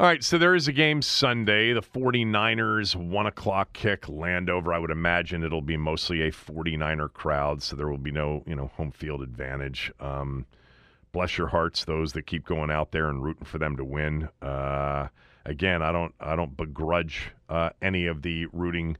All right, so there is a game Sunday. The 49ers, 1 o'clock kick, Landover. I would imagine it'll be mostly a 49er crowd, so there will be no, you know, home field advantage. Um, bless your hearts, those that keep going out there and rooting for them to win. Uh, again, I don't, I don't begrudge uh, any of the rooting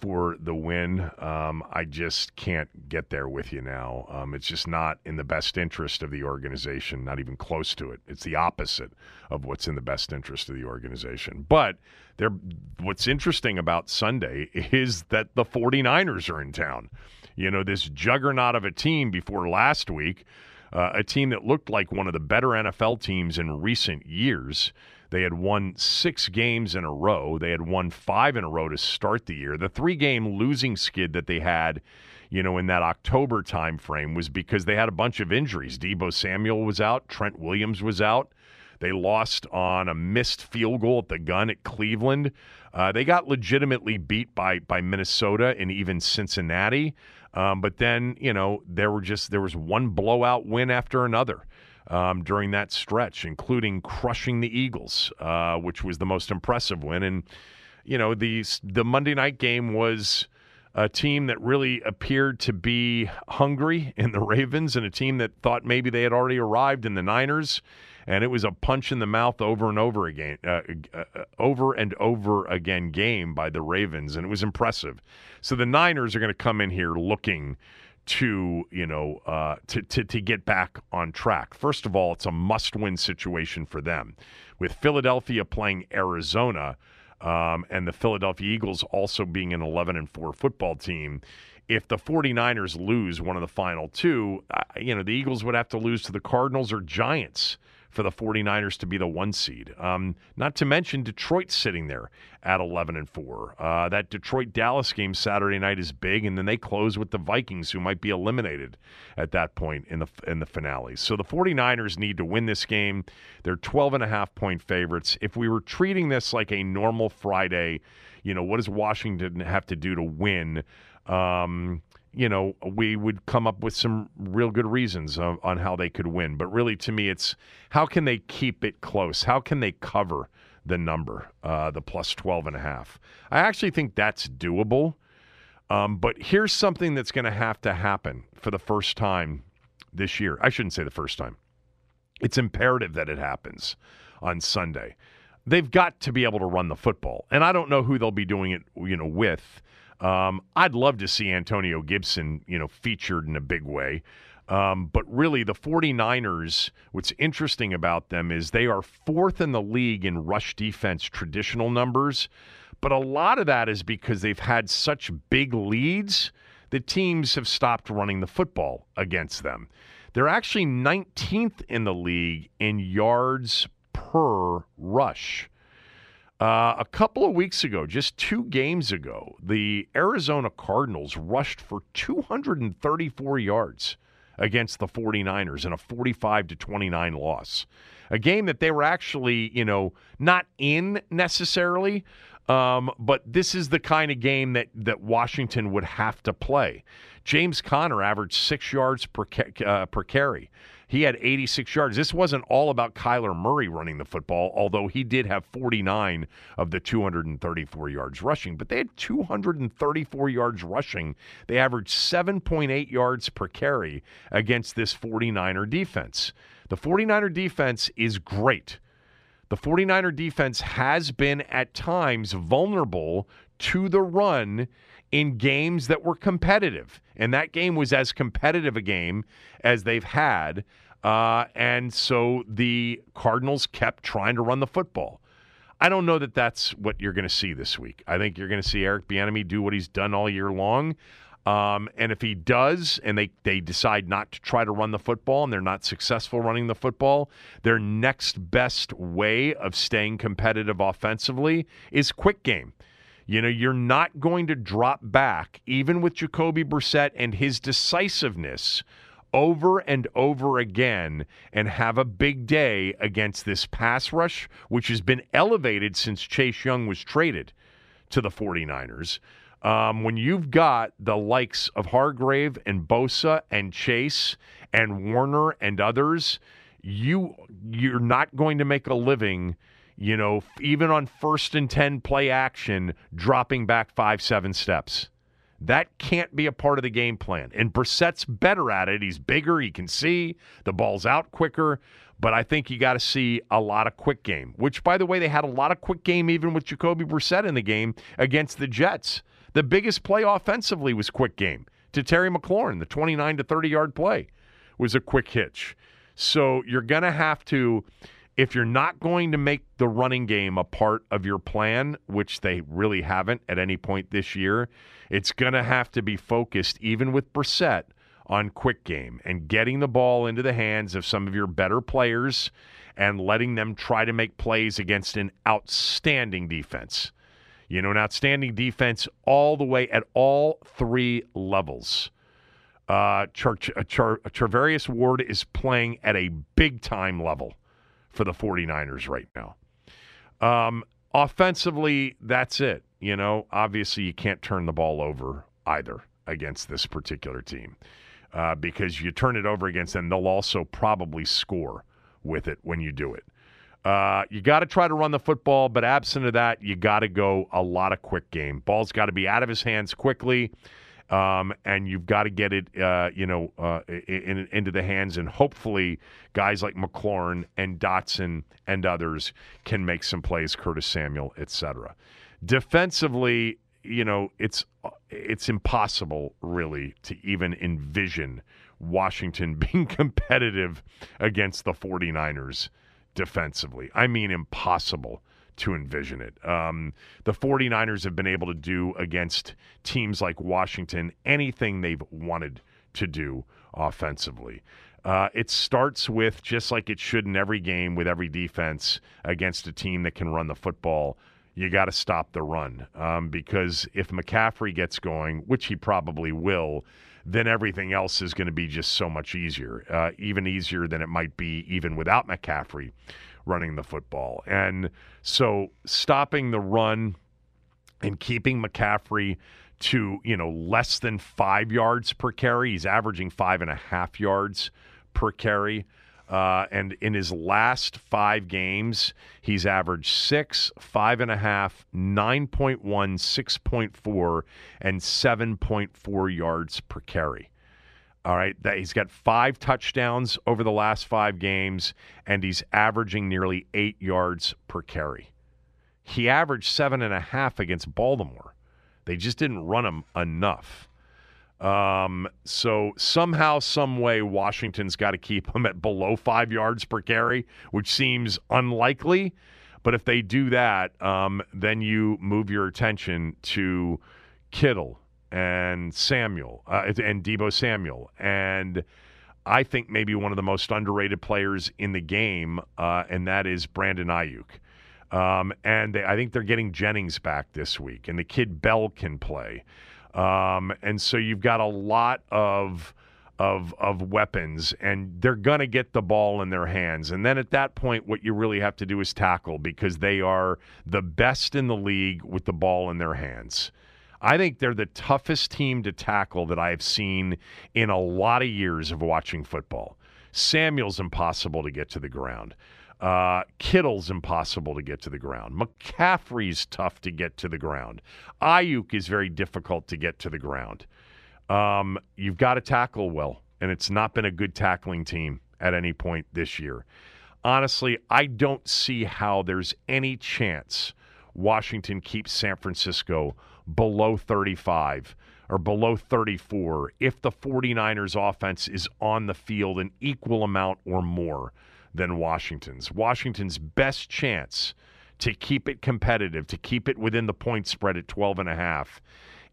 for the win. Um, I just can't get there with you now. Um, it's just not in the best interest of the organization, not even close to it. It's the opposite of what's in the best interest of the organization. But there, what's interesting about Sunday is that the 49ers are in town. You know, this juggernaut of a team before last week, uh, a team that looked like one of the better NFL teams in recent years. They had won six games in a row. They had won five in a row to start the year. The three game losing skid that they had, you know, in that October time frame was because they had a bunch of injuries. Deebo Samuel was out, Trent Williams was out. They lost on a missed field goal at the gun at Cleveland. Uh, they got legitimately beat by by Minnesota and even Cincinnati. Um, but then, you know, there were just there was one blowout win after another um, during that stretch, including crushing the Eagles, uh, which was the most impressive win. And you know, the the Monday night game was a team that really appeared to be hungry in the Ravens, and a team that thought maybe they had already arrived in the Niners. And it was a punch in the mouth over and over again, uh, uh, over and over again game by the Ravens, and it was impressive. So the Niners are going to come in here looking to you know uh, to, to to get back on track. First of all, it's a must-win situation for them, with Philadelphia playing Arizona, um, and the Philadelphia Eagles also being an 11 and 4 football team. If the 49ers lose one of the final two, uh, you know the Eagles would have to lose to the Cardinals or Giants for the 49ers to be the one seed. Um, not to mention Detroit sitting there at 11 and 4. Uh, that Detroit Dallas game Saturday night is big, and then they close with the Vikings, who might be eliminated at that point in the in the finale. So the 49ers need to win this game. They're 12 and a half point favorites. If we were treating this like a normal Friday, you know, what does Washington have to do to win? Um, you know, we would come up with some real good reasons on, on, how they could win. But really, to me, it's how can they keep it close? How can they cover the number, uh, the plus 12 and a half? I actually think that's doable. Um, but here's something that's going to have to happen for the first time this year. I shouldn't say the first time. It's imperative that it happens on Sunday. They've got to be able to run the football. And I don't know who they'll be doing it, you know, with. Um, I'd love to see Antonio Gibson, you know, featured in a big way. Um, but really, the 49ers, what's interesting about them is they are fourth in the league in rush defense traditional numbers. But a lot of that is because they've had such big leads that teams have stopped running the football against them. They're actually 19th in the league in yards per rush. Uh, a couple of weeks ago, just two games ago, the Arizona Cardinals rushed for 234 yards against the 49ers in a 45 to 29 loss. A game that they were actually, you know, not in necessarily, um, but this is the kind of game that that Washington would have to play. James Conner averaged six yards per ca- uh, per carry. He had 86 yards. This wasn't all about Kyler Murray running the football, although he did have 49 of the 234 yards rushing, but they had 234 yards rushing. They averaged 7.8 yards per carry against this 49er defense. The 49er defense is great. The 49er defense has been at times vulnerable to the run in games that were competitive. And that game was as competitive a game as they've had. Uh, and so the Cardinals kept trying to run the football. I don't know that that's what you're going to see this week. I think you're going to see Eric Bieniemy do what he's done all year long. Um, and if he does, and they, they decide not to try to run the football and they're not successful running the football, their next best way of staying competitive offensively is quick game. You know, you're not going to drop back, even with Jacoby Brissett and his decisiveness over and over again and have a big day against this pass rush, which has been elevated since Chase Young was traded to the 49ers. Um, when you've got the likes of Hargrave and Bosa and Chase and Warner and others, you you're not going to make a living, you know, even on first and 10 play action, dropping back five, seven steps. That can't be a part of the game plan. And Brissett's better at it. He's bigger. He can see. The ball's out quicker. But I think you got to see a lot of quick game, which, by the way, they had a lot of quick game even with Jacoby Brissett in the game against the Jets. The biggest play offensively was quick game to Terry McLaurin. The 29 to 30 yard play was a quick hitch. So you're going to have to if you're not going to make the running game a part of your plan, which they really haven't at any point this year, it's going to have to be focused, even with Brissett, on quick game and getting the ball into the hands of some of your better players and letting them try to make plays against an outstanding defense. You know, an outstanding defense all the way at all three levels. Uh, Ward is playing at a big time level for the 49ers right now. Um, offensively, that's it. You know, obviously, you can't turn the ball over either against this particular team uh, because you turn it over against them, they'll also probably score with it when you do it. Uh, you got to try to run the football, but absent of that, you got to go a lot of quick game. Ball's got to be out of his hands quickly. Um, and you've got to get it, uh, you know, uh, in, into the hands, and hopefully guys like McLaurin and Dotson and others can make some plays. Curtis Samuel, etc. Defensively, you know, it's it's impossible really to even envision Washington being competitive against the 49ers defensively. I mean, impossible to envision it. Um, the 49ers have been able to do against teams like Washington anything they've wanted to do offensively. Uh, it starts with just like it should in every game with every defense against a team that can run the football. You got to stop the run um, because if McCaffrey gets going, which he probably will, then everything else is going to be just so much easier, uh, even easier than it might be even without McCaffrey running the football. And so stopping the run and keeping McCaffrey to, you know, less than five yards per carry. He's averaging five and a half yards per carry. Uh, and in his last five games, he's averaged six, five and a half, 9.1, 6.4, and 7.4 yards per carry. All right, that he's got five touchdowns over the last five games, and he's averaging nearly eight yards per carry. He averaged seven and a half against Baltimore. They just didn't run him enough. Um, so somehow, some way, Washington's got to keep him at below five yards per carry, which seems unlikely. But if they do that, um, then you move your attention to Kittle and Samuel uh, and Deebo Samuel, and I think maybe one of the most underrated players in the game, uh, and that is Brandon Aiyuk. Um, and they, I think they're getting Jennings back this week, and the kid Bell can play. Um, and so you've got a lot of of of weapons, and they're gonna get the ball in their hands. And then at that point, what you really have to do is tackle because they are the best in the league with the ball in their hands. I think they're the toughest team to tackle that I've seen in a lot of years of watching football. Samuel's impossible to get to the ground. Uh, Kittle's impossible to get to the ground. McCaffrey's tough to get to the ground. Aiyuk is very difficult to get to the ground. Um, you've got to tackle well, and it's not been a good tackling team at any point this year. honestly, I don't see how there's any chance Washington keeps San Francisco below 35 or below 34 if the 49ers offense is on the field an equal amount or more than Washington's. Washington's best chance to keep it competitive, to keep it within the point spread at 12 and a half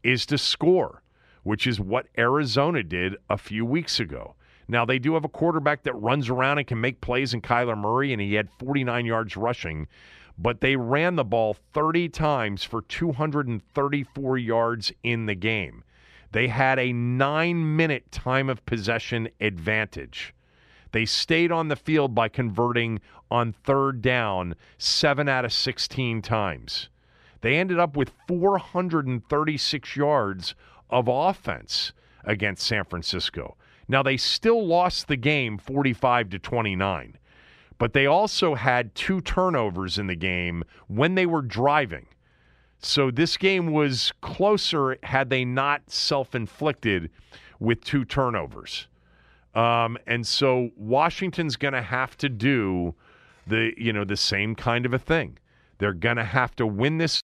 is to score, which is what Arizona did a few weeks ago. Now they do have a quarterback that runs around and can make plays in Kyler Murray and he had 49 yards rushing but they ran the ball 30 times for 234 yards in the game. They had a nine minute time of possession advantage. They stayed on the field by converting on third down seven out of 16 times. They ended up with 436 yards of offense against San Francisco. Now, they still lost the game 45 to 29 but they also had two turnovers in the game when they were driving. So this game was closer had they not self inflicted with two turnovers. Um, and so Washington's going to have to do the you know the same kind of a thing. They're going to have to win this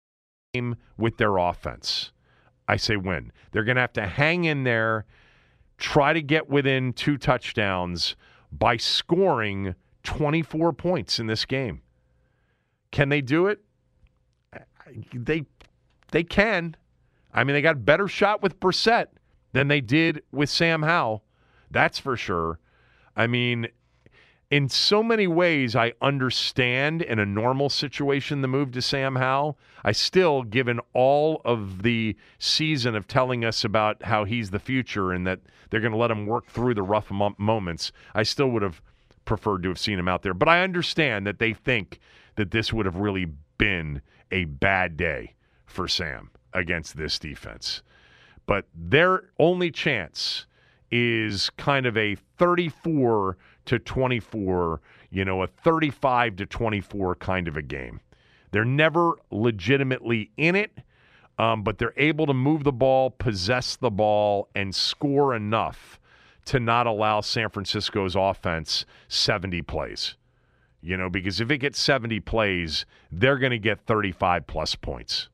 game with their offense. I say win. They're going to have to hang in there, try to get within two touchdowns by scoring 24 points in this game. Can they do it? They they can. I mean, they got better shot with Brissett than they did with Sam Howell. That's for sure. I mean, in so many ways, I understand in a normal situation the move to Sam Howell. I still, given all of the season of telling us about how he's the future and that they're going to let him work through the rough moments, I still would have preferred to have seen him out there. But I understand that they think that this would have really been a bad day for Sam against this defense. But their only chance is kind of a 34 to 24, you know, a 35 to 24 kind of a game. They're never legitimately in it, um, but they're able to move the ball, possess the ball, and score enough to not allow San Francisco's offense 70 plays. You know, because if it gets 70 plays, they're going to get 35 plus points.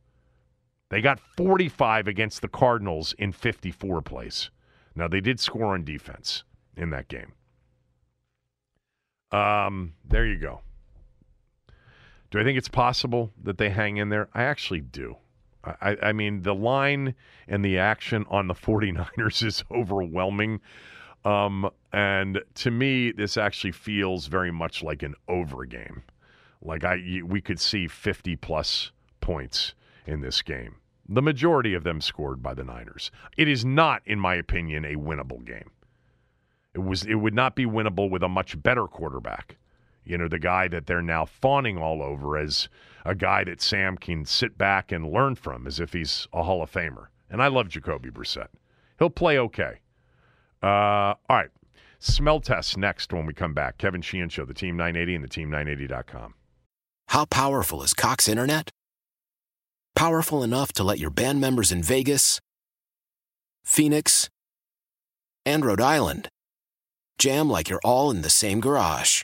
They got 45 against the Cardinals in 54 plays. Now, they did score on defense in that game. Um, there you go. Do I think it's possible that they hang in there? I actually do. I, I mean, the line and the action on the 49ers is overwhelming. Um, and to me, this actually feels very much like an over game. Like I, we could see 50 plus points in this game. The majority of them scored by the Niners. It is not, in my opinion, a winnable game. It was. It would not be winnable with a much better quarterback. You know, the guy that they're now fawning all over as a guy that Sam can sit back and learn from, as if he's a Hall of Famer. And I love Jacoby Brissett. He'll play okay. Uh, all right. Smell test next when we come back. Kevin Sheehan Show, the Team 980 and the Team980.com. How powerful is Cox Internet? Powerful enough to let your band members in Vegas, Phoenix, and Rhode Island jam like you're all in the same garage.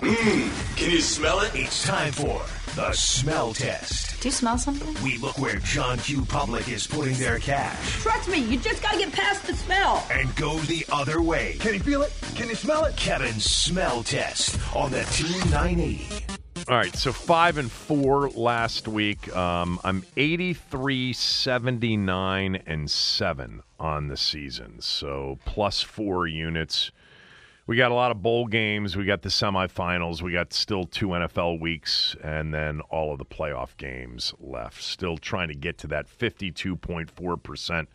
Mmm, can you smell it? It's time for the smell test. Do you smell something? We look where John Q. Public is putting their cash Trust me, you just gotta get past the smell. and go the other way. Can you feel it? Can you smell it? Kevin's smell test on the Team 980. All right, so five and four last week. Um, I'm 83, 79, and seven on the season. So plus four units. We got a lot of bowl games. We got the semifinals. We got still two NFL weeks, and then all of the playoff games left. Still trying to get to that 52.4%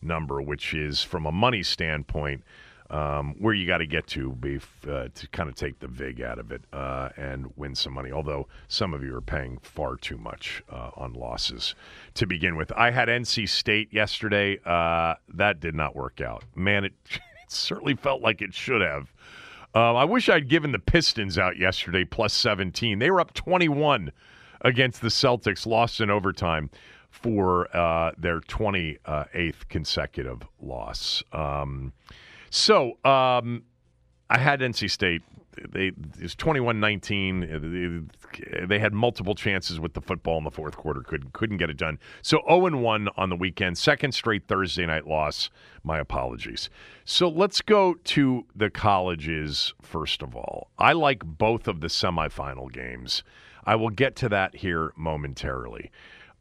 number, which is, from a money standpoint, um, where you got to get to uh, to kind of take the vig out of it uh, and win some money. Although some of you are paying far too much uh, on losses to begin with. I had NC State yesterday. Uh, that did not work out. Man, it certainly felt like it should have. Um, I wish I'd given the Pistons out yesterday plus 17. They were up 21 against the Celtics, lost in overtime for uh, their 28th consecutive loss. Um, so um, I had NC State. They it was 21-19. They, had multiple chances with the football in the fourth quarter. Couldn't couldn't get it done. So 0-1 on the weekend. Second straight Thursday night loss. My apologies. So let's go to the colleges first of all. I like both of the semifinal games. I will get to that here momentarily.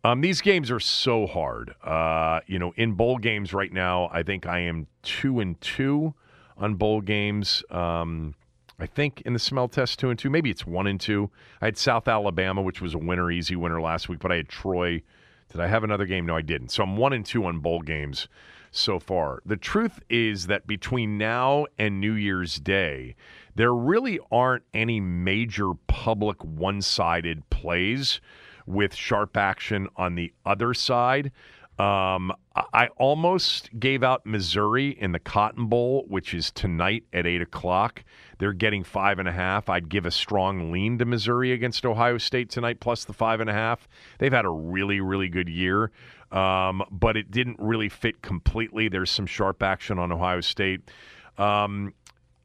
Um, these games are so hard. Uh, you know, in bowl games right now, I think I am two and two on bowl games. Um, I think in the smell test two and two. Maybe it's one and two. I had South Alabama, which was a winner, easy winner last week, but I had Troy. Did I have another game? No, I didn't. So I'm one and two on bowl games so far. The truth is that between now and New Year's Day, there really aren't any major public one sided plays with sharp action on the other side. Um, I almost gave out Missouri in the Cotton Bowl, which is tonight at 8 o'clock. They're getting five and a half. I'd give a strong lean to Missouri against Ohio State tonight, plus the five and a half. They've had a really, really good year, um, but it didn't really fit completely. There's some sharp action on Ohio State. Um,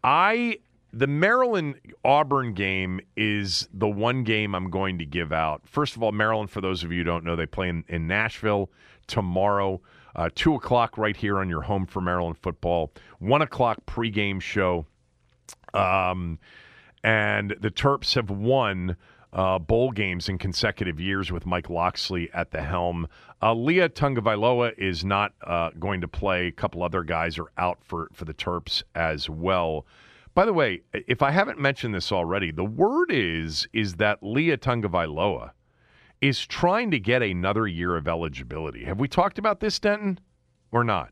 I the Maryland Auburn game is the one game I'm going to give out. First of all, Maryland, for those of you who don't know, they play in, in Nashville tomorrow, uh, 2 o'clock right here on your home for Maryland football, 1 o'clock pregame show. Um, and the Terps have won uh, bowl games in consecutive years with Mike Locksley at the helm. Uh, Taulia Tagovailoa is not uh, going to play. A couple other guys are out for, for the Terps as well. By the way, if I haven't mentioned this already, the word is is that Taulia Tagovailoa is trying to get another year of eligibility. Have we talked about this, Denton, or not?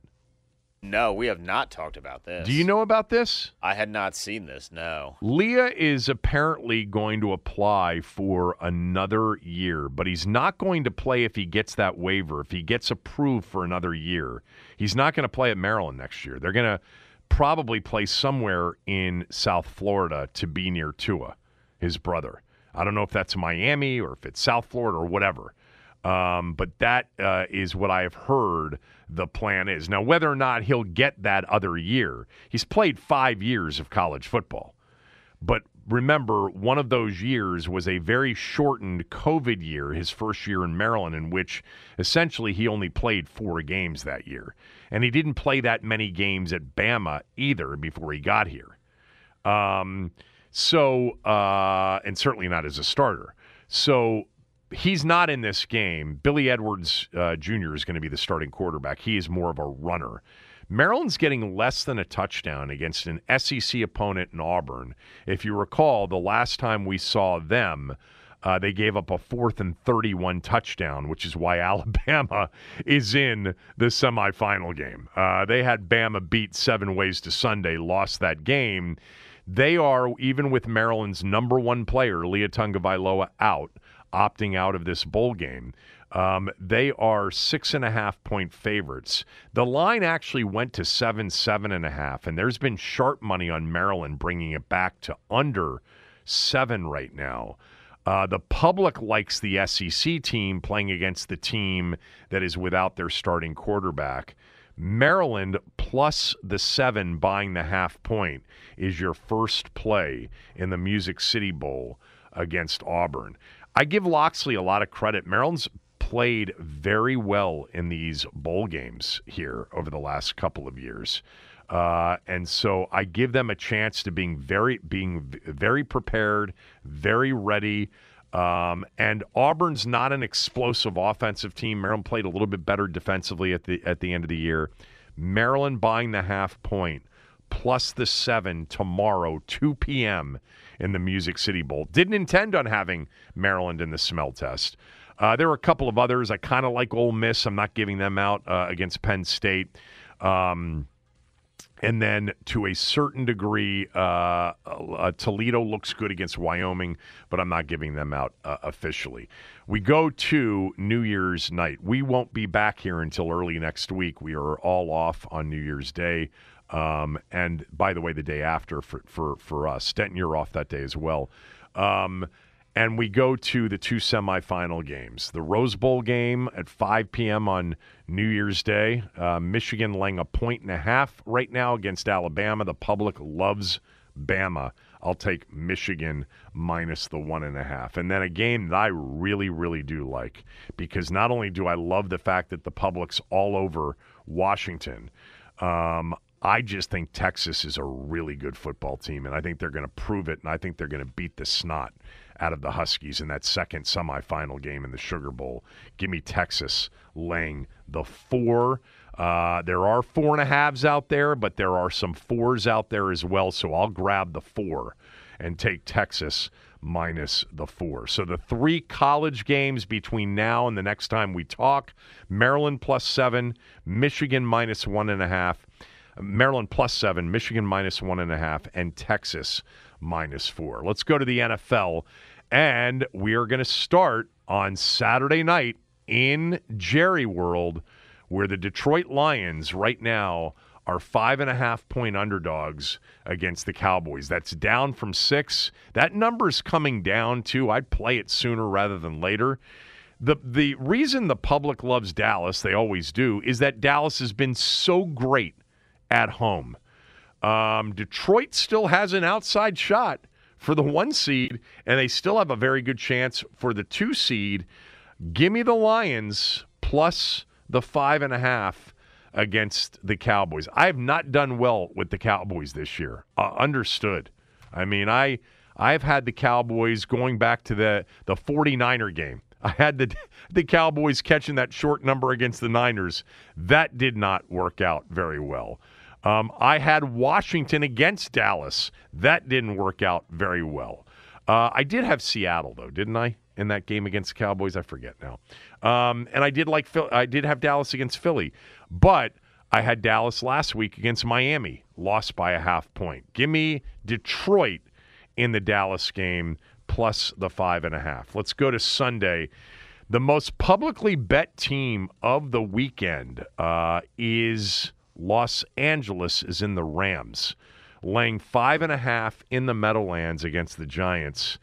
No, we have not talked about this. Do you know about this? I had not seen this. No. Taulia is apparently going to apply for another year, but he's not going to play if he gets that waiver. If he gets approved for another year, he's not going to play at Maryland next year. They're going to probably play somewhere in South Florida to be near Tua, his brother. I don't know if that's Miami or if it's South Florida or whatever. Um, but that uh, is what I have heard the plan is. Now, whether or not he'll get that other year, he's played five years of college football. But remember, one of those years was a very shortened COVID year, his first year in Maryland, in which essentially he only played four games that year. And he didn't play that many games at Bama either before he got here. Um, so, uh, and certainly not as a starter. So he's not in this game. Billy Edwards uh, Jr. is going to be the starting quarterback. He is more of a runner. Maryland's getting less than a touchdown against an SEC opponent in Auburn. If you recall, the last time we saw them, uh, they gave up a fourth and 31 touchdown, which is why Alabama is in the semifinal game. Uh, they had Bama beat seven ways to Sunday, lost that game. They are, even with Maryland's number one player, Taulia Tagovailoa, out, opting out of this bowl game. Um, they are six and a half point favorites. The line actually went to seven, seven and a half, and there's been sharp money on Maryland bringing it back to under seven right now. Uh, the public likes the SEC team playing against the team that is without their starting quarterback. Maryland plus the seven buying the half point is your first play in the Music City Bowl against Auburn. I give Locksley a lot of credit. Maryland's played very well in these bowl games here over the last couple of years. Uh, and so I give them a chance to being very being very prepared, very ready. Um, and Auburn's not an explosive offensive team. Maryland played a little bit better defensively at the at the end of the year. Maryland buying the half point plus the seven tomorrow, 2 p.m. in the Music City Bowl. Didn't intend on having Maryland in the smell test. Uh, there are a couple of others. I kind of like Ole Miss. I'm not giving them out uh, against Penn State. Um, and then to a certain degree, uh, uh, Toledo looks good against Wyoming, but I'm not giving them out uh, officially. We go to New Year's night. We won't be back here until early next week. We are all off on New Year's Day. Um, and by the way, the day after for, for, for us. Denton, you're off that day as well. Um, and we go to the two semifinal games. The Rose Bowl game at 5 p.m. on New Year's Day. Uh, Michigan laying a point and a half right now against Alabama. The public loves Bama. I'll take Michigan minus the one and a half. And then a game that I really, really do like because not only do I love the fact that the public's all over Washington, um, I just think Texas is a really good football team, and I think they're going to prove it, and I think they're going to beat the snot out of the Huskies in that second semifinal game in the Sugar Bowl. Give me Texas laying the four. Uh, there are four and a halves out there, but there are some fours out there as well. So I'll grab the four and take Texas minus the four. So the three college games between now and the next time we talk Maryland plus seven, Michigan minus one and a half, Maryland plus seven, Michigan minus one and a half, and Texas minus four. Let's go to the NFL. And we are going to start on Saturday night in Jerry World, where the Detroit Lions right now are five and a half point underdogs against the Cowboys. That's down from six. That number's coming down too. I'd play it sooner rather than later. The the reason the public loves Dallas, they always do, is that Dallas has been so great at home. Um, Detroit still has an outside shot for the one seed, and they still have a very good chance for the two seed. Give me the Lions plus the five and a half against the Cowboys. I have not done well with the Cowboys this year. Uh, understood. I mean, I I've had the Cowboys going back to the the 49er game. I had the the Cowboys catching that short number against the Niners. That did not work out very well. Um, I had Washington against Dallas. That didn't work out very well. Uh, I did have Seattle though, didn't I? In that game against the Cowboys, I forget now. Um, and I did like Phil- I did have Dallas against Philly, but I had Dallas last week against Miami, lost by a half point. Give me Detroit in the Dallas game plus the five and a half. Let's go to Sunday. The most publicly bet team of the weekend uh, is Los Angeles is in the Rams, laying five and a half in the Meadowlands against the Giants.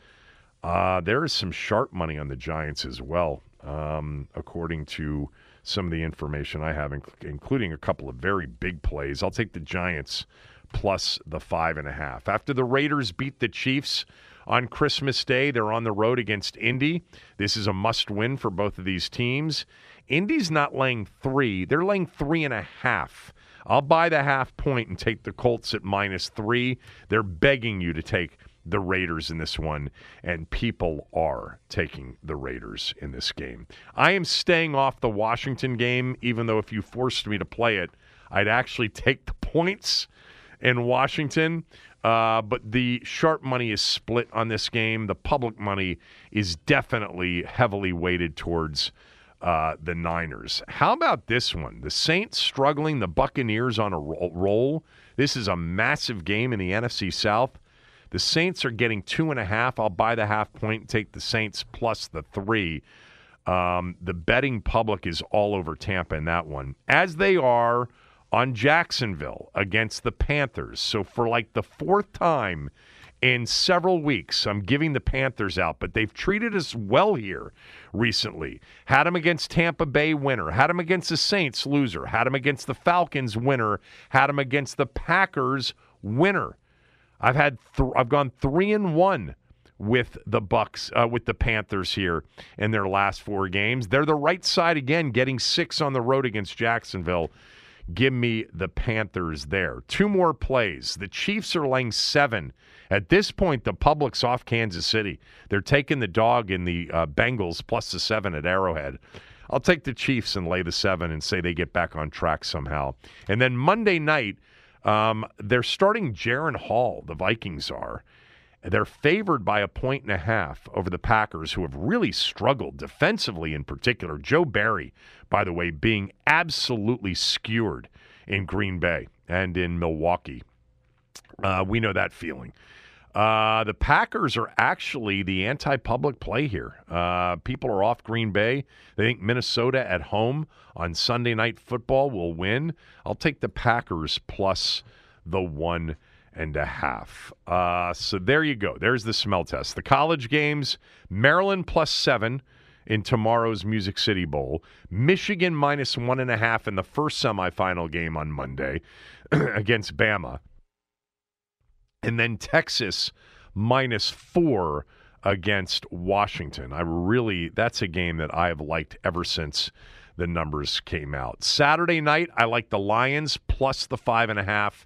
Uh, there is some sharp money on the Giants as well, um, according to some of the information I have, including a couple of very big plays. I'll take the Giants plus the five and a half. After the Raiders beat the Chiefs on Christmas Day, they're on the road against Indy. This is a must win for both of these teams. Indy's not laying three, they're laying three and a half. I'll buy the half point and take the Colts at minus three. They're begging you to take the Raiders in this one, and people are taking the Raiders in this game. I am staying off the Washington game, even though if you forced me to play it, I'd actually take the points in Washington. Uh, but the sharp money is split on this game. The public money is definitely heavily weighted towards uh, the Niners. How about this one? The Saints struggling, the Buccaneers on a roll. This is a massive game in the NFC South. The Saints are getting two and a half. I'll buy the half point and take the Saints plus the three. Um, the betting public is all over Tampa in that one, as they are on Jacksonville against the Panthers. So for like the fourth time in several weeks, I'm giving the Panthers out, but they've treated us well here recently. Had them against Tampa Bay winner, had them against the Saints loser, had them against the Falcons winner, had them against the Packers winner. I've had th- I've gone three and one with the Bucks uh, with the Panthers here in their last four games. They're the right side again, getting six on the road against Jacksonville. Give me the Panthers there. Two more plays. The Chiefs are laying seven. At this point, the public's off Kansas City. They're taking the dog in the uh, Bengals plus the seven at Arrowhead. I'll take the Chiefs and lay the seven and say they get back on track somehow. And then Monday night, um, they're starting Jaren Hall. The Vikings are. They're favored by a point and a half over the Packers, who have really struggled defensively in particular. Joe Barry, by the way, being absolutely skewered in Green Bay and in Milwaukee. Uh, we know that feeling. Uh, the Packers are actually the anti public play here. Uh, people are off Green Bay. They think Minnesota at home on Sunday night football will win. I'll take the Packers plus the one and a half. Uh, so there you go. There's the smell test. The college games Maryland plus seven in tomorrow's Music City Bowl, Michigan minus one and a half in the first semifinal game on Monday against Bama, and then Texas minus four against Washington. I really, that's a game that I have liked ever since the numbers came out. Saturday night, I like the Lions plus the five and a half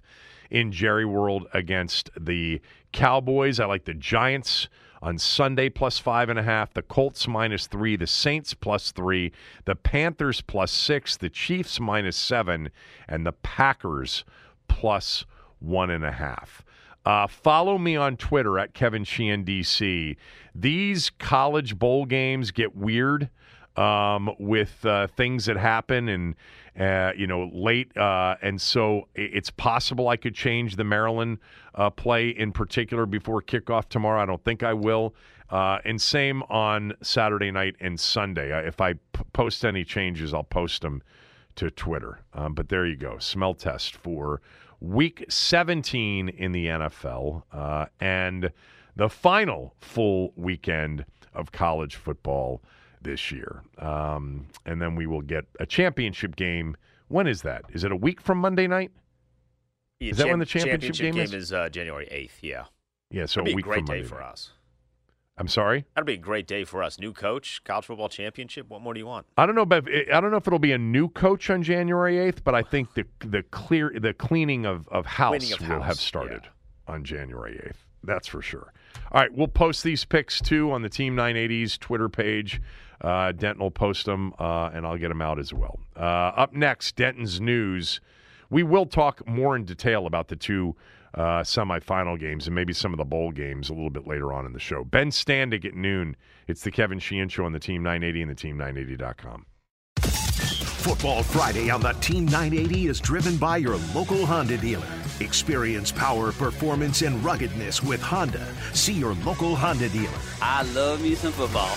in Jerry World against the Cowboys. I like the Giants on Sunday plus five and a half, the Colts minus three, the Saints plus three, the Panthers plus six, the Chiefs minus seven, and the Packers plus one and a half. Uh, follow me on Twitter at Kevin Sheehan DC. These college bowl games get weird um, with uh, things that happen and uh, you know late, uh, and so it's possible I could change the Maryland uh, play in particular before kickoff tomorrow. I don't think I will. Uh, and same on Saturday night and Sunday. If I p- post any changes, I'll post them to Twitter. Um, but there you go, smell test for week 17 in the NFL uh, and the final full weekend of college football this year. Um, and then we will get a championship game. When is that? Is it a week from Monday night? Yeah, is that champ- when the championship, game, is? is uh, January 8th, yeah. Yeah, so That'd a week a great from day Monday for night. us. I'm sorry. That'll be a great day for us. New coach, college football championship. What more do you want? I don't know, but I don't know if it'll be a new coach on January 8th, but I think the the clear the cleaning of of house Cleaning of will house, have started on January 8th. That's for sure. All right, we'll post these picks too on the Team 980s Twitter page. Uh, Denton will post them, uh, and I'll get them out as well. Uh, up next, Denton's news. We will talk more in detail about the two uh, semifinal games and maybe some of the bowl games a little bit later on in the show. Ben Standig at noon. It's the Kevin Sheehan Show on the Team 980 and the Team980.com. Football Friday on the Team 980 is driven by your local Honda dealer. Experience power, performance, and ruggedness with Honda. See your local Honda dealer. I love me some football.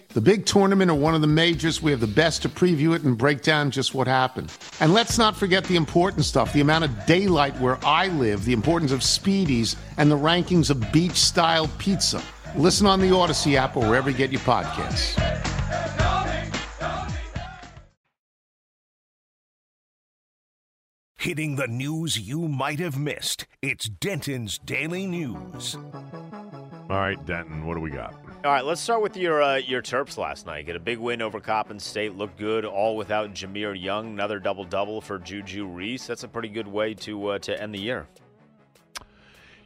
the big tournament, or one of the majors, we have the best to preview it and break down just what happened. And let's not forget the important stuff the amount of daylight where I live, the importance of speedies, and the rankings of beach style pizza. Listen on the Odyssey app or wherever you get your podcasts. Hitting the news you might have missed. It's Denton's Daily News. All right, Denton, what do we got? All right, let's start with your uh, your Terps last night. Get a big win over Coppin State. Looked good, all without Jahmir Young. Another double double for Juju Reese. That's a pretty good way to uh, to end the year.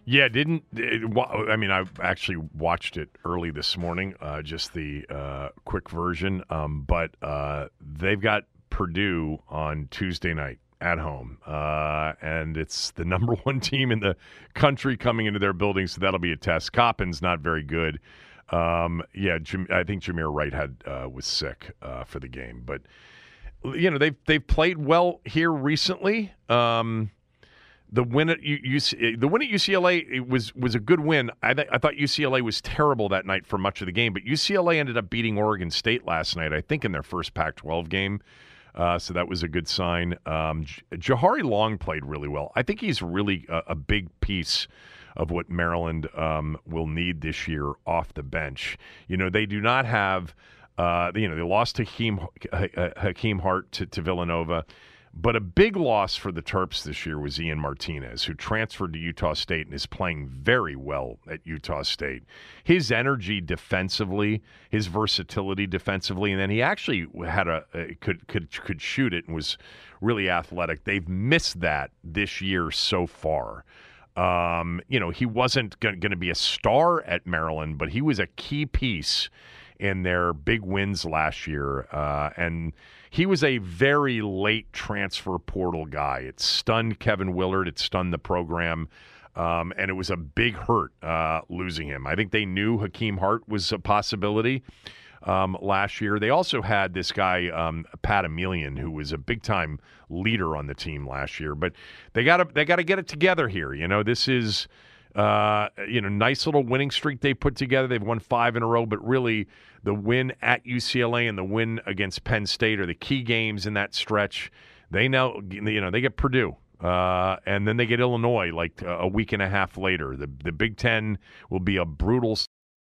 Yeah, didn't. It, I mean, I actually watched it early this morning, uh, just the uh, quick version. Um, but uh, they've got Purdue on Tuesday night at home, uh, and it's the number one team in the country coming into their building, so that'll be a test. Coppin's not very good. Um, yeah, I think Jameer Wright had uh, was sick uh, for the game, but you know they've they've played well here recently. Um, the win at UC, the win at UCLA was was a good win. I, th- I thought UCLA was terrible that night for much of the game, but UCLA ended up beating Oregon State last night. I think in their first Pac-12 game. Uh, so that was a good sign. Um, Jahari Long played really well. I think he's really a, a big piece of what Maryland um, will need this year off the bench. You know, they do not have. Uh, you know, they lost Hakim Hakim Hart to, to Villanova. But a big loss for the Terps this year was Ian Martinez, who transferred to Utah State and is playing very well at Utah State. His energy defensively, his versatility defensively, and then he actually had a, could could could shoot it and was really athletic. They've missed that this year so far. Um, you know, he wasn't going to be a star at Maryland, but he was a key piece in their big wins last year, uh, and he was a very late transfer portal guy. It stunned Kevin Willard. It stunned the program. Um, and it was a big hurt uh, losing him. I think they knew Hakim Hart was a possibility um, last year. They also had this guy, um, Pat Emilien, who was a big time leader on the team last year. But they got to they got to get it together here. You know, this is uh, you know, nice little winning streak they put together. They've won five in a row, but really the win at UCLA and the win against Penn State are the key games in that stretch. They now, you know, they get Purdue. Uh, and then they get Illinois like a week and a half later. The the Big Ten will be a brutal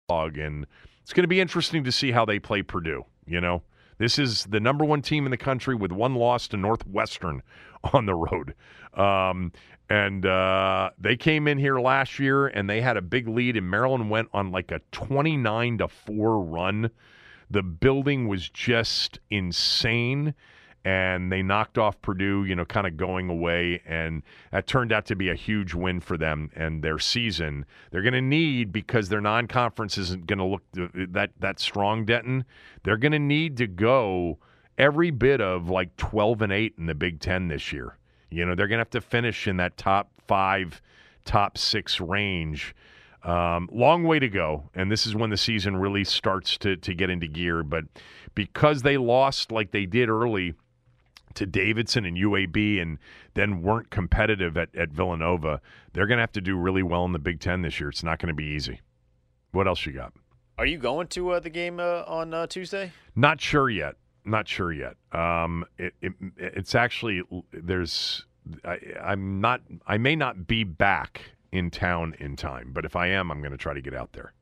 slog, and it's going to be interesting to see how they play Purdue. You know, this is the number one team in the country with one loss to Northwestern on the road. Um, and uh, they came in here last year and they had a big lead, and Maryland went on like a 29 to 4 run. The building was just insane. And they knocked off Purdue, you know, kind of going away. And that turned out to be a huge win for them and their season. They're going to need, because their non conference isn't going to look that, that strong, Denton, they're going to need to go every bit of like 12 and 8 in the Big Ten this year. You know, they're going to have to finish in that top five, top six range. Um, long way to go, and this is when the season really starts to to get into gear. But because they lost like they did early to Davidson and UAB, and then weren't competitive at, at Villanova, they're going to have to do really well in the Big Ten this year. It's not going to be easy. What else you got? Are you going to uh, the game uh, on uh, Tuesday? Not sure yet not sure yet. Um, it, it, it's actually there's I, I'm not I may not be back in town in time, but if I am, I'm going to try to get out there.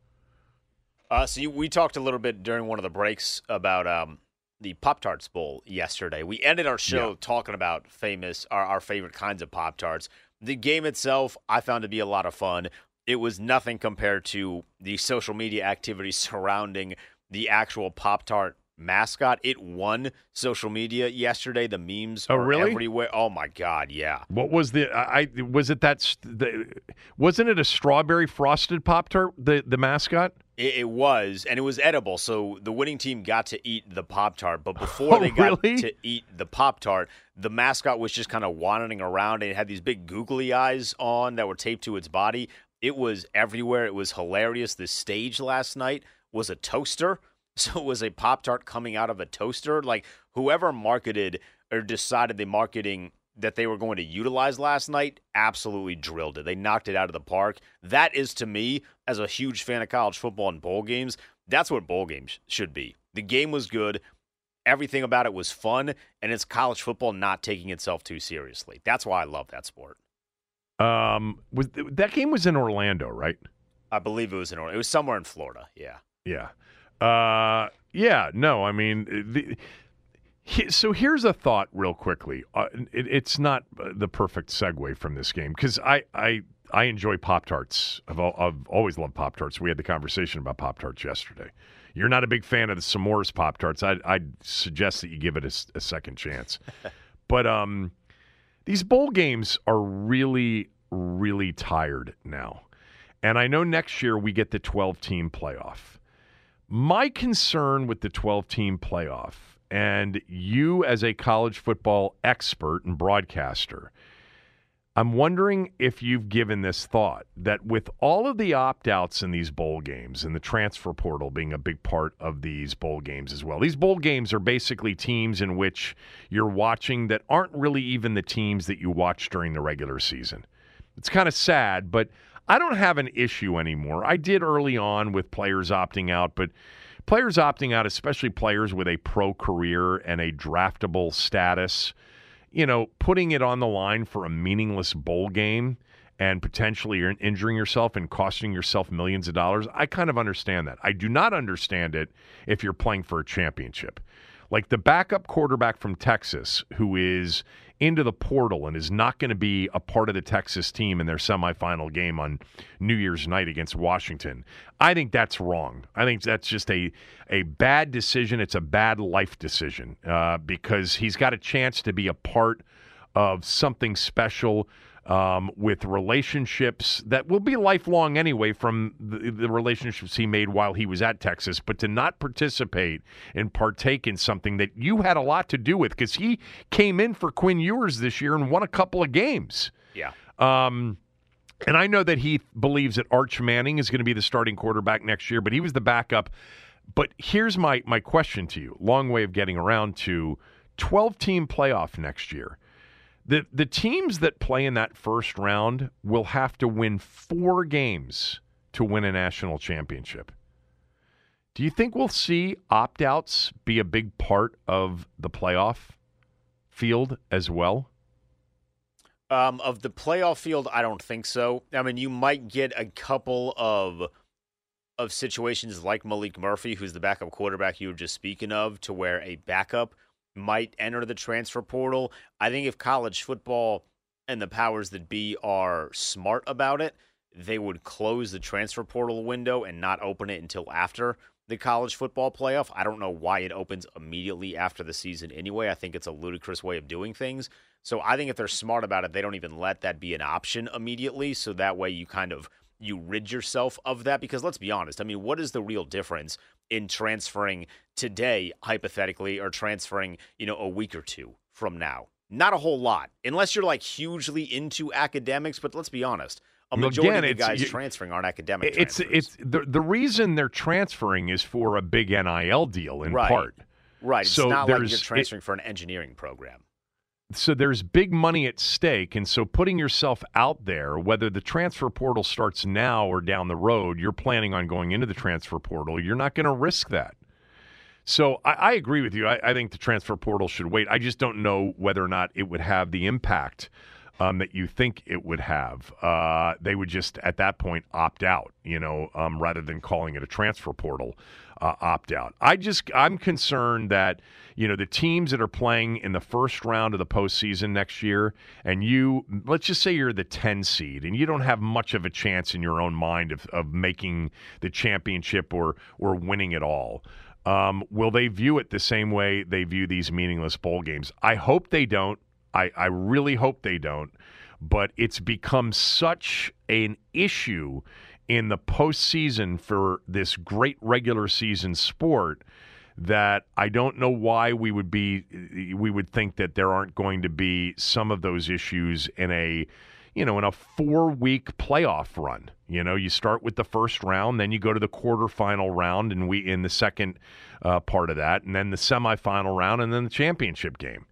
Uh, so you, we talked a little bit during one of the breaks about um, the Pop Tarts Bowl yesterday. We ended our show yeah. talking about famous our, our favorite kinds of Pop Tarts. The game itself, I found to be a lot of fun. It was nothing compared to the social media activity surrounding the actual Pop Tart mascot. It won social media yesterday. The memes Oh, are really? everywhere. Oh my god, yeah. What was the? I I- was it that? The, wasn't it a strawberry frosted pop tart? The the mascot. It, it was, and it was edible. So the winning team got to eat the Pop Tart, but before Oh, they got really? to eat the Pop Tart, the mascot was just kind of wandering around and it had these big googly eyes on that were taped to its body. It was everywhere. It was hilarious. The stage last night was a toaster. So it was a Pop Tart coming out of a toaster. Like whoever marketed or decided the marketing that they were going to utilize last night absolutely drilled it. They knocked it out of the park. That is to me, as a huge fan of college football and bowl games, that's what bowl games should be. The game was good. Everything about it was fun, and it's college football not taking itself too seriously. That's why I love that sport. Um, was that game was in Orlando, right? I believe it was in Orlando. it was somewhere in Florida. Yeah. Yeah. Uh, yeah. No, I mean, the, he, so here's a thought, real quickly. Uh, it, it's not the perfect segue from this game because I, I, I enjoy Pop Tarts. I've, I've always loved Pop Tarts. We had the conversation about Pop Tarts yesterday. You're not a big fan of the S'mores Pop Tarts. I'd, I'd suggest that you give it a second chance. but um, these bowl games are really, really tired now. And I know next year we get the 12 team playoff. My concern with the 12 team playoff, and you as a college football expert and broadcaster, I'm wondering if you've given this thought that with all of the opt outs in these bowl games and the transfer portal being a big part of these bowl games as well, these bowl games are basically teams in which you're watching that aren't really even the teams that you watch during the regular season. It's kind of sad, but I don't have an issue anymore. I did early on with players opting out, but players opting out, especially players with a pro career and a draftable status, you know, putting it on the line for a meaningless bowl game and potentially injuring yourself and costing yourself millions of dollars, I kind of understand that. I do not understand it if you're playing for a championship. Like the backup quarterback from Texas who is into the portal and is not going to be a part of the Texas team in their semifinal game on New Year's night against Washington. I think that's wrong. I think that's just a a bad decision. It's a bad life decision uh, because he's got a chance to be a part of something special um, with relationships that will be lifelong anyway from the, the relationships he made while he was at Texas. But to not participate and partake in something that you had a lot to do with because he came in for Quinn Ewers this year and won a couple of games. Yeah. Um, and I know that he believes that Arch Manning is going to be the starting quarterback next year, but he was the backup. But here's my my question to you. Long way of getting around to 12 team playoff next year. The the teams that play in that first round will have to win 4 games to win a national championship. Do you think we'll see opt-outs be a big part of the playoff field as well? Um, of the playoff field, I don't think so. I mean, you might get a couple of of situations like Maalik Murphy, who's the backup quarterback you were just speaking of, to where a backup might enter the transfer portal. I think if college football and the powers that be are smart about it, they would close the transfer portal window and not open it until after the college football playoff. I don't know why it opens immediately after the season anyway. I think it's a ludicrous way of doing things. So I think if they're smart about it, they don't even let that be an option immediately. So that way you kind of you rid yourself of that because let's be honest. I mean, what is the real difference in transferring today hypothetically or transferring, you know, a week or two from now? Not a whole lot. Unless you're like hugely into academics, but let's be honest. A majority again, of the guys you- transferring aren't academic. It's it's the the reason they're transferring is for a big NIL deal in Right. part. Right. It's So not like you're it- transferring for an engineering program. So there's big money at stake, and so putting yourself out there, whether the transfer portal starts now or down the road, you're planning on going into the transfer portal. You're not going to risk that. So I, I agree with you. I, I think the transfer portal should wait. I just don't know whether or not it would have the impact um, that you think it would have. Uh, they would just at that point opt out, you know, um, rather than calling it a transfer portal uh, opt out. I just I'm concerned that you know the teams that are playing in the first round of the postseason next year, and you let's just say you're the 10 seed, and you don't have much of a chance in your own mind of, of making the championship or or winning it all. Um, will they view it the same way they view these meaningless bowl games? I hope they don't. I, I really hope they don't. But it's become such an issue in the postseason for this great regular season sport that I don't know why we would be we would think that there aren't going to be some of those issues in a you know in a 4 week playoff run. You know, you start with the first round, then you go to the quarterfinal round and we in the second uh, part of that and then the semifinal round and then the championship game.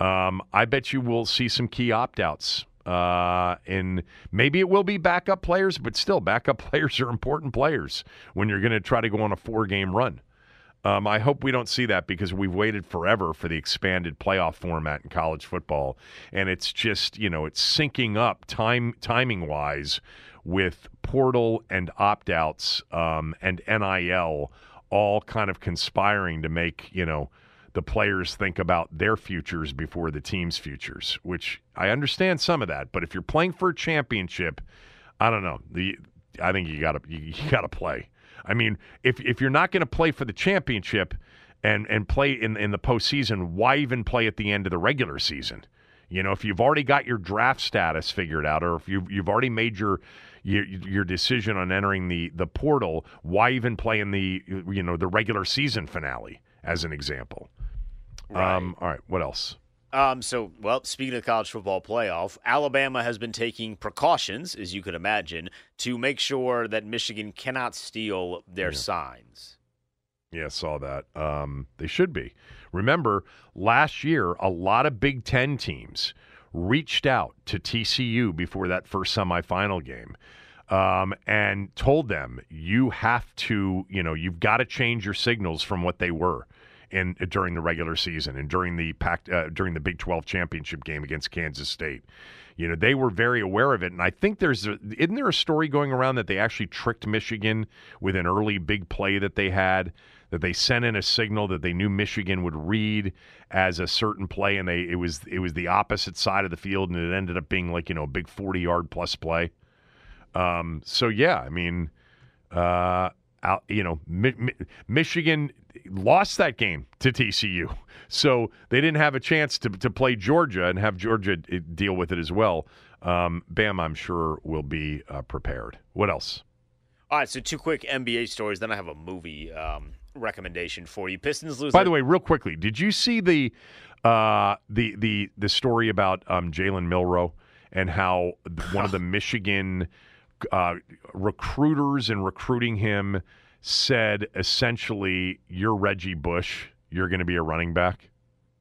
Um, I bet you will see some key opt outs. Uh, and maybe it will be backup players, but still, backup players are important players when you're going to try to go on a four game run. Um, I hope we don't see that because we've waited forever for the expanded playoff format in college football, and it's just you know it's syncing up time timing wise with portal and opt outs um, and NIL all kind of conspiring to make you know the players think about their futures before the team's futures. Which I understand some of that, but if you're playing for a championship, I don't know. The I think you got to you, you got to play. I mean, if if you're not going to play for the championship and and play in in the postseason, why even play at the end of the regular season? You know, if you've already got your draft status figured out, or if you've you've already made your your, your decision on entering the the portal, why even play in the you know the regular season finale as an example? Right. Um, all right, what else? Um, so, well, speaking of the college football playoff, Alabama has been taking precautions, as you could imagine, to make sure that Michigan cannot steal their Yeah. signs. Yeah, saw that. Um, they should be. Remember, last year, a lot of Big Ten teams reached out to TCU before that first semifinal game um, and told them, you have to, you know, you've got to change your signals from what they were in during the regular season and during the pack, uh, during the Big 12 championship game against Kansas State. You know, they were very aware of it. And I think there's, a, isn't there a story going around that they actually tricked Michigan with an early big play that they had? that they sent in a signal that they knew Michigan would read as a certain play, and they it was it was the opposite side of the field, and it ended up being like you know a big forty yard plus play. Um, so yeah, I mean, uh, out, you know, Mi- Mi- Michigan lost that game to TCU, so they didn't have a chance to to play Georgia and have Georgia uh, deal with it as well. Um, Bam, I'm sure will be uh, prepared. What else? All right, so two quick NBA stories. Then I have a movie um, recommendation for you. Pistons lose. By their- the way, real quickly, did you see the uh, the the the story about um, Jalen Milroe and how one of the Michigan uh, recruiters and recruiting him said essentially, "You're Reggie Bush. You're going to be a running back."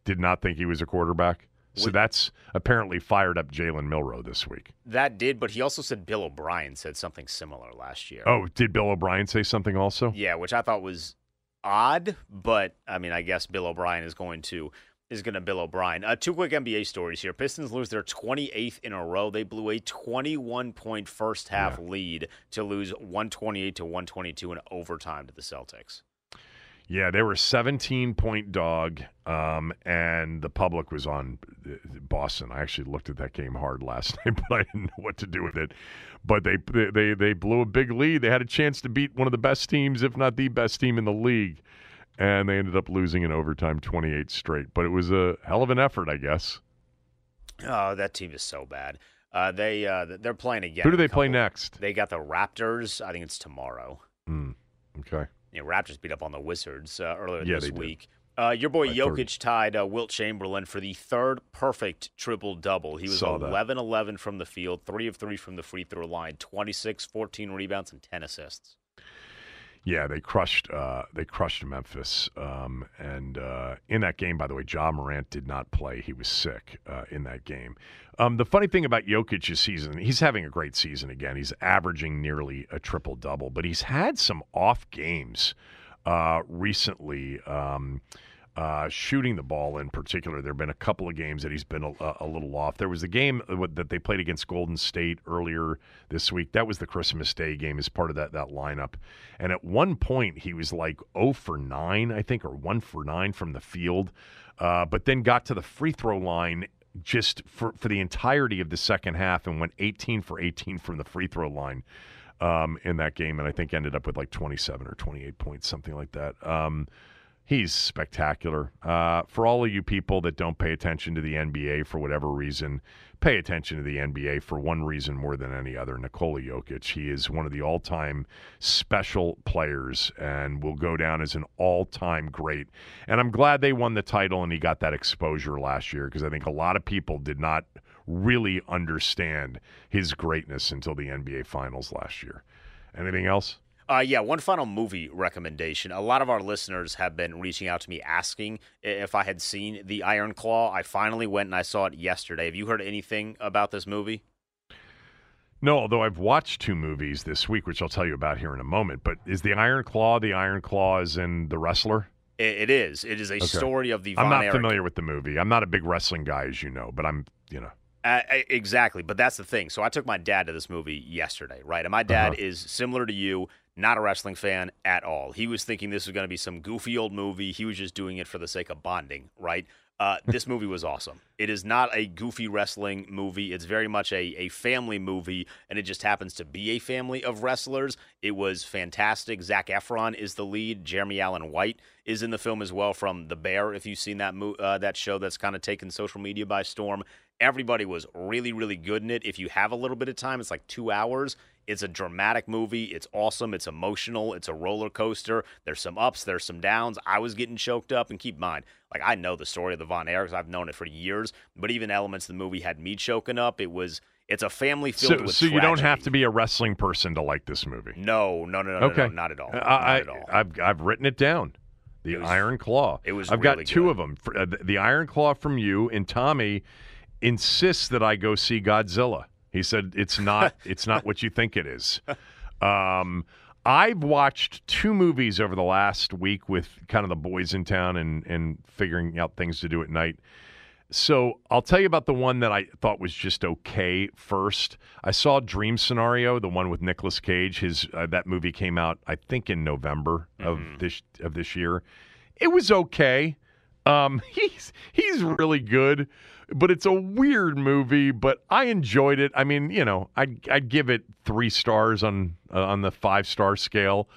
Did not think he was a quarterback. So that's apparently fired up Jalen Milroe this week. that did, but he also said Bill O'Brien said something similar last year. Oh, did Bill O'Brien say something also? Yeah, which I thought was odd, but I mean, I guess Bill O'Brien is going to is going to Bill O'Brien. Uh, two quick NBA stories here. Pistons lose their 28th in a row. They blew a 21 point first half lead to lose 128 to 122 in overtime to the Celtics. Yeah, they were a 17 point dog, um, and the public was on uh, Boston. I actually looked at that game hard last night, but I didn't know what to do with it. But they they, they blew a big lead. They had a chance to beat one of the best teams, if not the best team in the league, and they ended up losing in overtime, 28 straight. But it was a hell of an effort, I guess. Oh, that team is so bad. Uh, they uh, they're playing again. Who do they play next? They got the Raptors. I think it's tomorrow. Hmm. Okay. Know, Raptors beat up on the Wizards uh, earlier Yeah, this week. Uh, your boy By Jokic 30. tied uh, Wilt Chamberlain for the third perfect triple double. He was Saw that. 11 11 from the field, 3 of 3 from the free throw line, 26, 14 rebounds, and 10 assists. Yeah, they crushed uh, they crushed Memphis, um, and uh, in that game, by the way, Ja Morant did not play; he was sick uh, in that game. Um, the funny thing about Jokic's season, he's having a great season again. He's averaging nearly a triple double, but he's had some off games uh, recently. Um, uh, shooting the ball in particular, there have been a couple of games that he's been a, a little off. There was the game that they played against Golden State earlier this week. That was the Christmas Day game as part of that that lineup. And at one point, he was like 0 for 9, I think, or 1 for 9 from the field, uh, but then got to the free throw line just for, for the entirety of the second half and went 18 for 18 from the free throw line. um, in that game, and I think ended up with like 27 or 28 points, something like that. Um, he's spectacular. Uh, for all of you people that don't pay attention to the NBA for whatever reason, pay attention to the NBA for one reason more than any other. Nikola Jokic. He is one of the all-time special players and will go down as an all-time great. And I'm glad they won the title and he got that exposure last year because I think a lot of people did not really understand his greatness until the NBA Finals last year. Anything else? Uh, yeah, one final movie recommendation. A lot of our listeners have been reaching out to me asking if I had seen The Iron Claw. I finally went and I saw it yesterday. Have you heard anything about this movie? No, although I've watched two movies this week, which I'll tell you about here in a moment. But is the Iron Claw the Iron Claw is in The Wrestler? it is. It is a okay. story of the. Von I'm not Erich. familiar with the movie. I'm not a big wrestling guy, as you know, but I'm, you know. Uh, exactly, but that's the thing. So I took my dad to this movie yesterday, right? And my dad uh-huh. is similar to you, not a wrestling fan at all. He was thinking this was going to be some goofy old movie. He was just doing it for the sake of bonding, right? Uh, this movie was awesome. It is not a goofy wrestling movie. It's very much a, a family movie, and it just happens to be a family of wrestlers. It was fantastic. Zac Efron is the lead. Jeremy Allen White is in the film as well from The Bear. If you've seen that mo- uh, that show, that's kind of taken social media by storm. Everybody was really, really good in it. If you have a little bit of time, it's like two hours. It's a dramatic movie. It's awesome. It's emotional. It's a roller coaster. There's some ups, there's some downs. I was getting choked up. And keep in mind, like, I know the story of the Von Erichs. I've known it for years. But even elements of the movie had me choking up. It was. It's a family filled so, with. So tragedy. you don't have to be a wrestling person to like this movie. No, no, no, no, okay. no, no not at all. I, not I, at all. I've I've written it down. The was, Iron Claw. It was. I've really got two good. of them. Uh, the Iron Claw from you and Tommy insists that I go see Godzilla. He said it's not it's not what you think it is. Um, I've watched two movies over the last week with kind of the boys in town and and figuring out things to do at night. So I'll tell you about the one that I thought was just okay first. I saw Dream Scenario, the one with Nicolas Cage. His uh, that movie came out, I think, in November mm-hmm. of this of this year. It was okay. Um, he's he's really good, but it's a weird movie. But I enjoyed it. I mean, you know, I'd I'd give it three stars on uh, on the five star scale.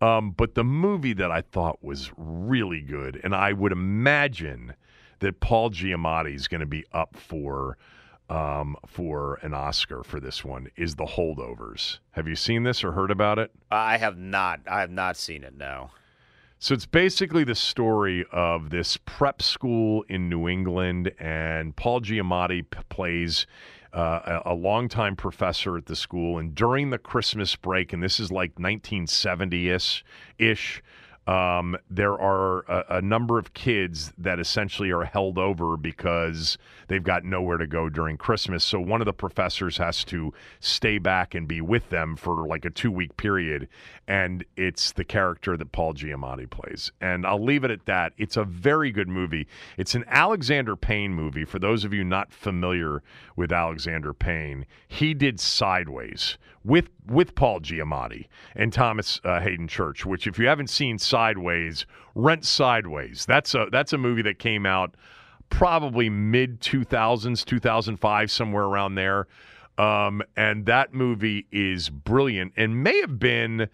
Um, but the movie that I thought was really good, and I would imagine that Paul Giamatti is going to be up for um, for an Oscar for this one is The Holdovers. Have you seen this or heard about it? I have not. I have not seen it. No. So it's basically the story of this prep school in New England, and Paul Giamatti p- plays uh, a, a longtime professor at the school. And during the Christmas break, and this is like 1970 ish, um, there are a, a, number of kids that essentially are held over because they've got nowhere to go during Christmas. So one of the professors has to stay back and be with them for like a two week period. And it's the character that Paul Giamatti plays. And I'll leave it at that. It's a very good movie. It's an Alexander Payne movie. For those of you not familiar with Alexander Payne, he did Sideways with with Paul Giamatti and Thomas uh, Haden Church. Which, if you haven't seen Sideways, rent Sideways. That's a that's a movie that came out probably mid two thousands, two thousand five, somewhere around there. Um, and that movie is brilliant and may have been.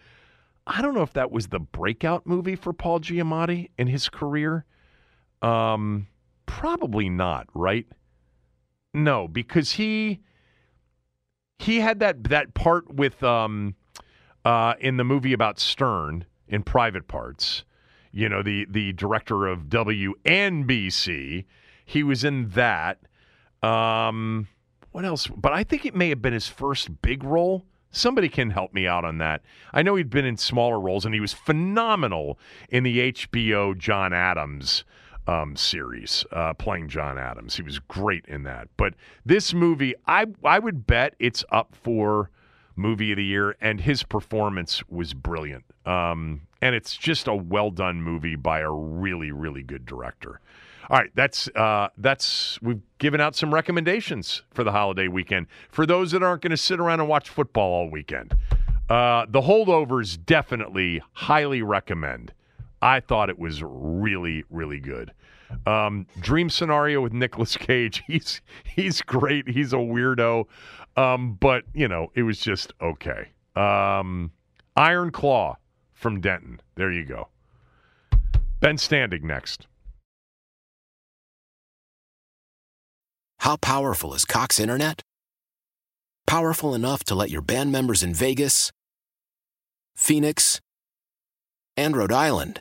I don't know if that was the breakout movie for Paul Giamatti in his career. Um, probably not, right? No, because he he had that that part with um uh in the movie about Stern in Private Parts. You know, the the director of WNBC. He was in that. Um what else? But I think it may have been his first big role. Somebody can help me out on that. I know he'd been in smaller roles and he was phenomenal in the HBO John Adams um, series, uh, playing John Adams. He was great in that. But this movie, I I would bet it's up for movie of the year, and his performance was brilliant. Um, and it's just a well done movie by a really really good director. All right, that's uh, that's we've given out some recommendations for the holiday weekend for those that aren't going to sit around and watch football all weekend. Uh, the holdovers definitely highly recommend. I thought it was really, really good. Um, dream scenario with Nicolas Cage. He's he's great. He's a weirdo, um, but you know it was just okay. Um, Iron Claw from Denton. There you go. Ben Standig next. How powerful is Cox Internet? Powerful enough to let your band members in Vegas, Phoenix, and Rhode Island